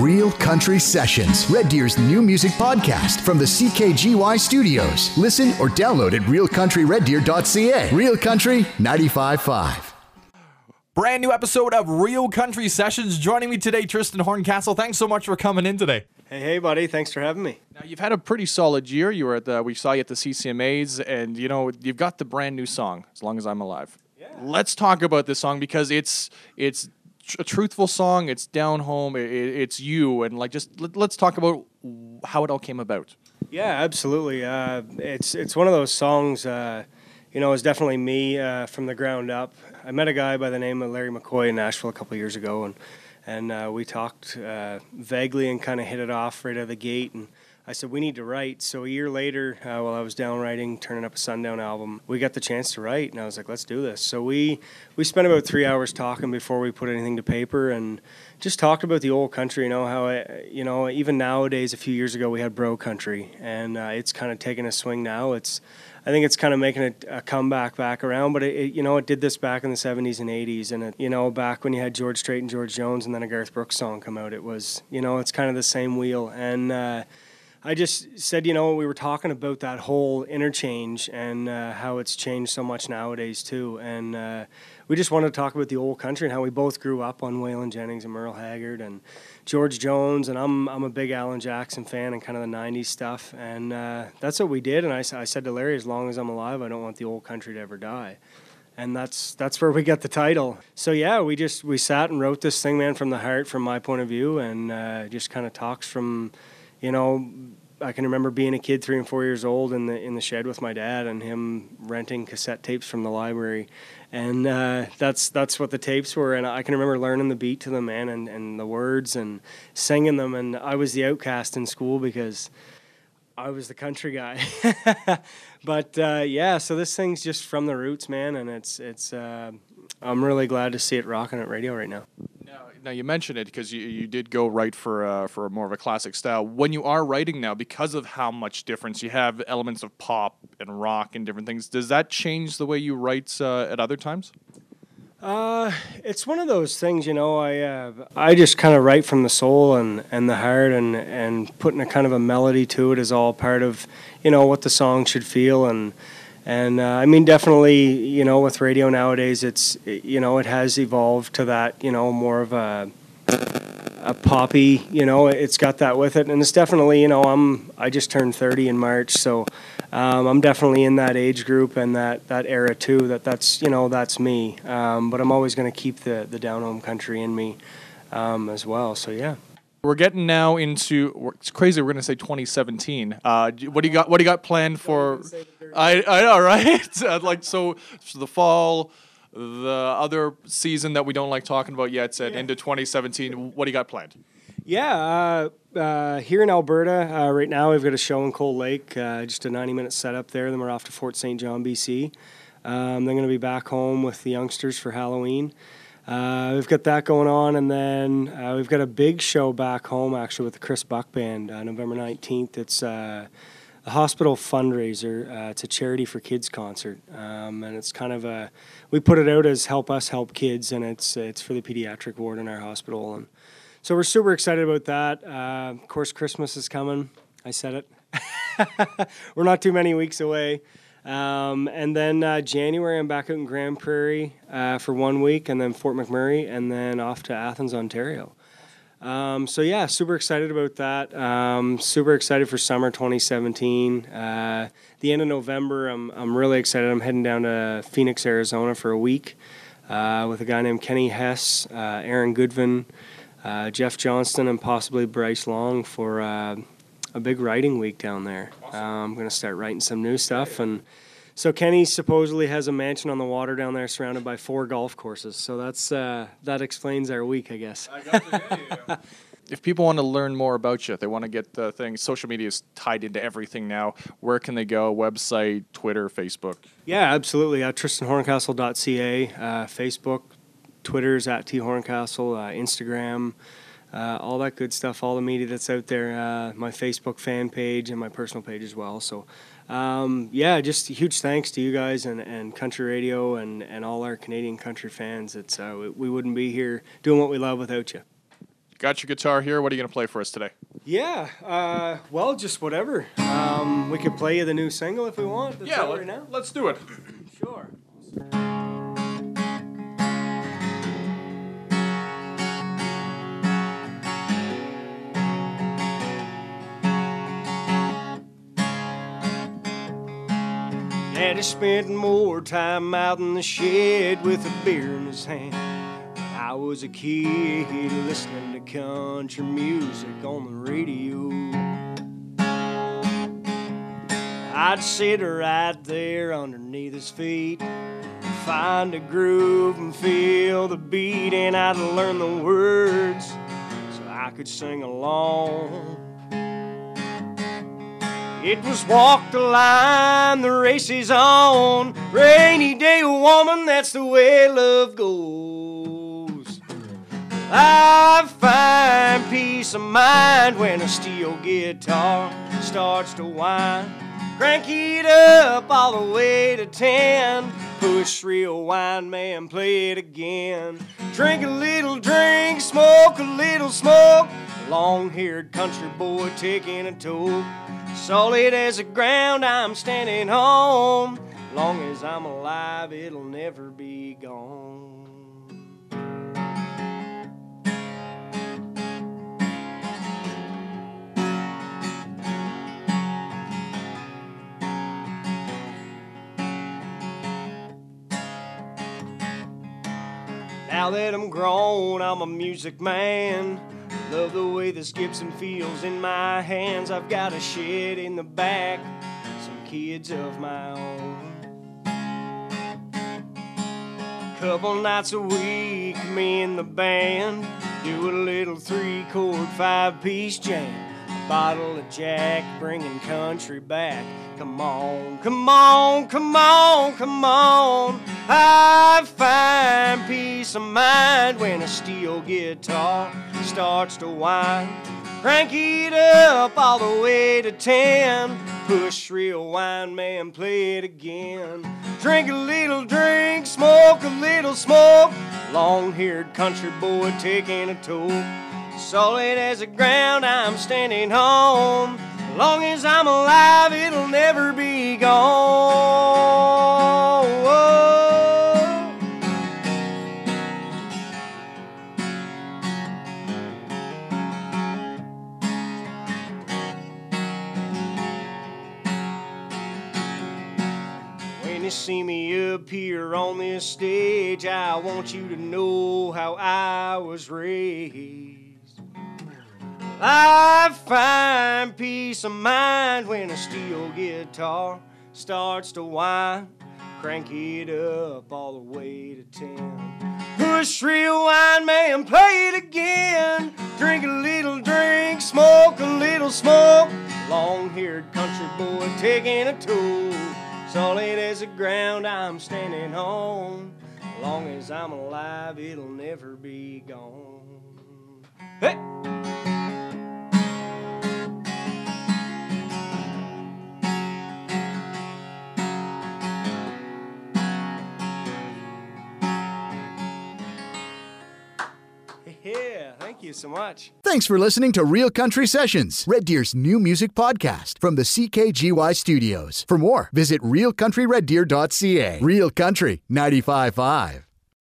Real Country Sessions, Red Deer's new music podcast from the CKGY studios. Listen or download at realcountryreddeer.ca. Real Country 95.5. Brand new episode of Real Country Sessions. Joining me today, Tristan Horncastle. Thanks so much for coming in today. Hey, hey, buddy. Thanks for having me. Now you've had a pretty solid year. You were at the we saw you at the CCMAs, and you know you've got the brand new song, "As Long as I'm Alive." Yeah. Let's talk about this song because it's it's a truthful song. It's down home. It, it's you, and like just let, us talk about how it all came about. Yeah, absolutely. Uh, it's it's one of those songs. Uh, you know, it's definitely me uh, from the ground up. I met a guy by the name of Larry McCoy in Nashville a couple years ago, and and uh, we talked uh, vaguely and kind of hit it off right out of the gate. And I said, we need to write. So a year later, uh, while I was down writing, turning up a Sundown album, we got the chance to write, and I was like, let's do this. So we we spent about three hours talking before we put anything to paper, and just talked about the old country. You know how it, you know even nowadays, a few years ago, we had bro country, and uh, it's kind of taking a swing now. It's I think it's kind of making a, a comeback back around, but it, it, you know it did this back in the 70s and 80s, and it, you know back when you had George Strait and George Jones, and then a Garth Brooks song come out, it was you know it's kind of the same wheel, and uh, I just said, you know, we were talking about that whole interchange and uh, how it's changed so much nowadays too, and uh, we just wanted to talk about the old country and how we both grew up on Waylon Jennings and Merle Haggard and George Jones, and I'm I'm a big Alan Jackson fan and kind of the '90s stuff, and uh, that's what we did. And I, I said to Larry, as long as I'm alive, I don't want the old country to ever die. And that's that's where we got the title. So yeah, we just we sat and wrote this thing, man, from the heart, from my point of view, and uh, just kind of talks from you know, I can remember being a kid, three and four years old, in the in the shed with my dad, and him renting cassette tapes from the library, and uh, that's that's what the tapes were. And I can remember learning the beat to them, man, and, and the words, and singing them. And I was the outcast in school because I was the country guy. but uh, yeah, so this thing's just from the roots, man, and it's it's. Uh, I'm really glad to see it rocking at radio right now now you mentioned it because you, you did go right for uh, for more of a classic style. When you are writing now, because of how much difference you have elements of pop and rock and different things, does that change the way you write uh, at other times? Uh, it's one of those things, you know. I uh, I just kind of write from the soul and, and the heart, and and putting a kind of a melody to it is all part of, you know, what the song should feel and and uh, I mean, definitely, you know, with radio nowadays, it's you know, it has evolved to that, you know, more of a a poppy, you know, it's got that with it, and it's definitely, you know, I'm I just turned 30 in March, so um, I'm definitely in that age group and that that era too. That that's you know that's me, um, but I'm always going to keep the the down home country in me um, as well. So yeah. We're getting now into it's crazy. We're gonna say 2017. Uh, what do you got? What do you got planned for? I I know right. like so, so the fall, the other season that we don't like talking about yet said yeah. into 2017. What do you got planned? Yeah, uh, uh, here in Alberta uh, right now we've got a show in Cold Lake, uh, just a 90 minute setup there. Then we're off to Fort St. John, BC. Um, then going to be back home with the youngsters for Halloween. Uh, we've got that going on, and then uh, we've got a big show back home actually with the Chris Buck Band, uh, November 19th. It's uh, hospital fundraiser. Uh, it's a charity for kids concert, um, and it's kind of a we put it out as help us help kids, and it's it's for the pediatric ward in our hospital, and so we're super excited about that. Uh, of course, Christmas is coming. I said it. we're not too many weeks away. Um, and then uh, January, I'm back out in Grande Prairie uh, for one week, and then Fort McMurray, and then off to Athens, Ontario. Um, so yeah, super excited about that. Um, super excited for summer 2017. Uh, the end of November, I'm I'm really excited. I'm heading down to Phoenix, Arizona for a week uh, with a guy named Kenny Hess, uh, Aaron Goodvin, uh, Jeff Johnston, and possibly Bryce Long for a big writing week down there. Awesome. Uh, I'm going to start writing some new stuff. And so Kenny supposedly has a mansion on the water down there surrounded by four golf courses. So that's uh, that explains our week, I guess. I if people want to learn more about you, they want to get the thing. social media is tied into everything now. Where can they go? Website, Twitter, Facebook? Yeah, absolutely. Uh, TristanHorncastle.ca, uh, Facebook, Twitter's at T Horncastle, uh, Instagram uh, all that good stuff, all the media that's out there, uh, my Facebook fan page and my personal page as well. So, um, yeah, just huge thanks to you guys and, and country radio and, and all our Canadian country fans. It's uh, we, we wouldn't be here doing what we love without you. got your guitar here. What are you gonna play for us today? Yeah, uh, well, just whatever. Um, we could play you the new single if we want. That's out right now. let's do it. Daddy spent more time out in the shed with a beer in his hand. When I was a kid listening to country music on the radio. I'd sit right there underneath his feet, find a groove and feel the beat, and I'd learn the words so I could sing along. It was walk the line, the race is on. Rainy day, woman, that's the way love goes. I find peace of mind when a steel guitar starts to whine. Crank it up all the way to ten. Push rewind, man, play it again. Drink a little drink, smoke a little smoke. Long haired country boy taking a toke. Solid as the ground, I'm standing home. Long as I'm alive, it'll never be gone. That I'm grown, I'm a music man. Love the way this Gibson feels in my hands. I've got a shed in the back, some kids of my own. Couple nights a week, me and the band do a little three chord, five piece jam. Bottle of Jack, bringing country back. Come on, come on, come on, come on. I find peace of mind when a steel guitar starts to whine. Crank it up all the way to ten. Push rewind, man, play it again. Drink a little drink, smoke a little smoke. Long haired country boy taking a toke. Solid as the ground, I'm standing home. Long as I'm alive, it'll never be gone. When you see me up here on this stage, I want you to know how I was raised. I find peace of mind when a steel guitar starts to whine. Crank it up all the way to ten. Push rewind, man, play it again. Drink a little drink, smoke a little smoke. Long haired country boy taking a toll. Solid as the ground, I'm standing on. Long as I'm alive, it'll never be gone. Hey! Yeah, thank you so much. Thanks for listening to Real Country Sessions, Red Deer's new music podcast from the CKGY studios. For more, visit realcountryreddeer.ca. Real Country 95.5.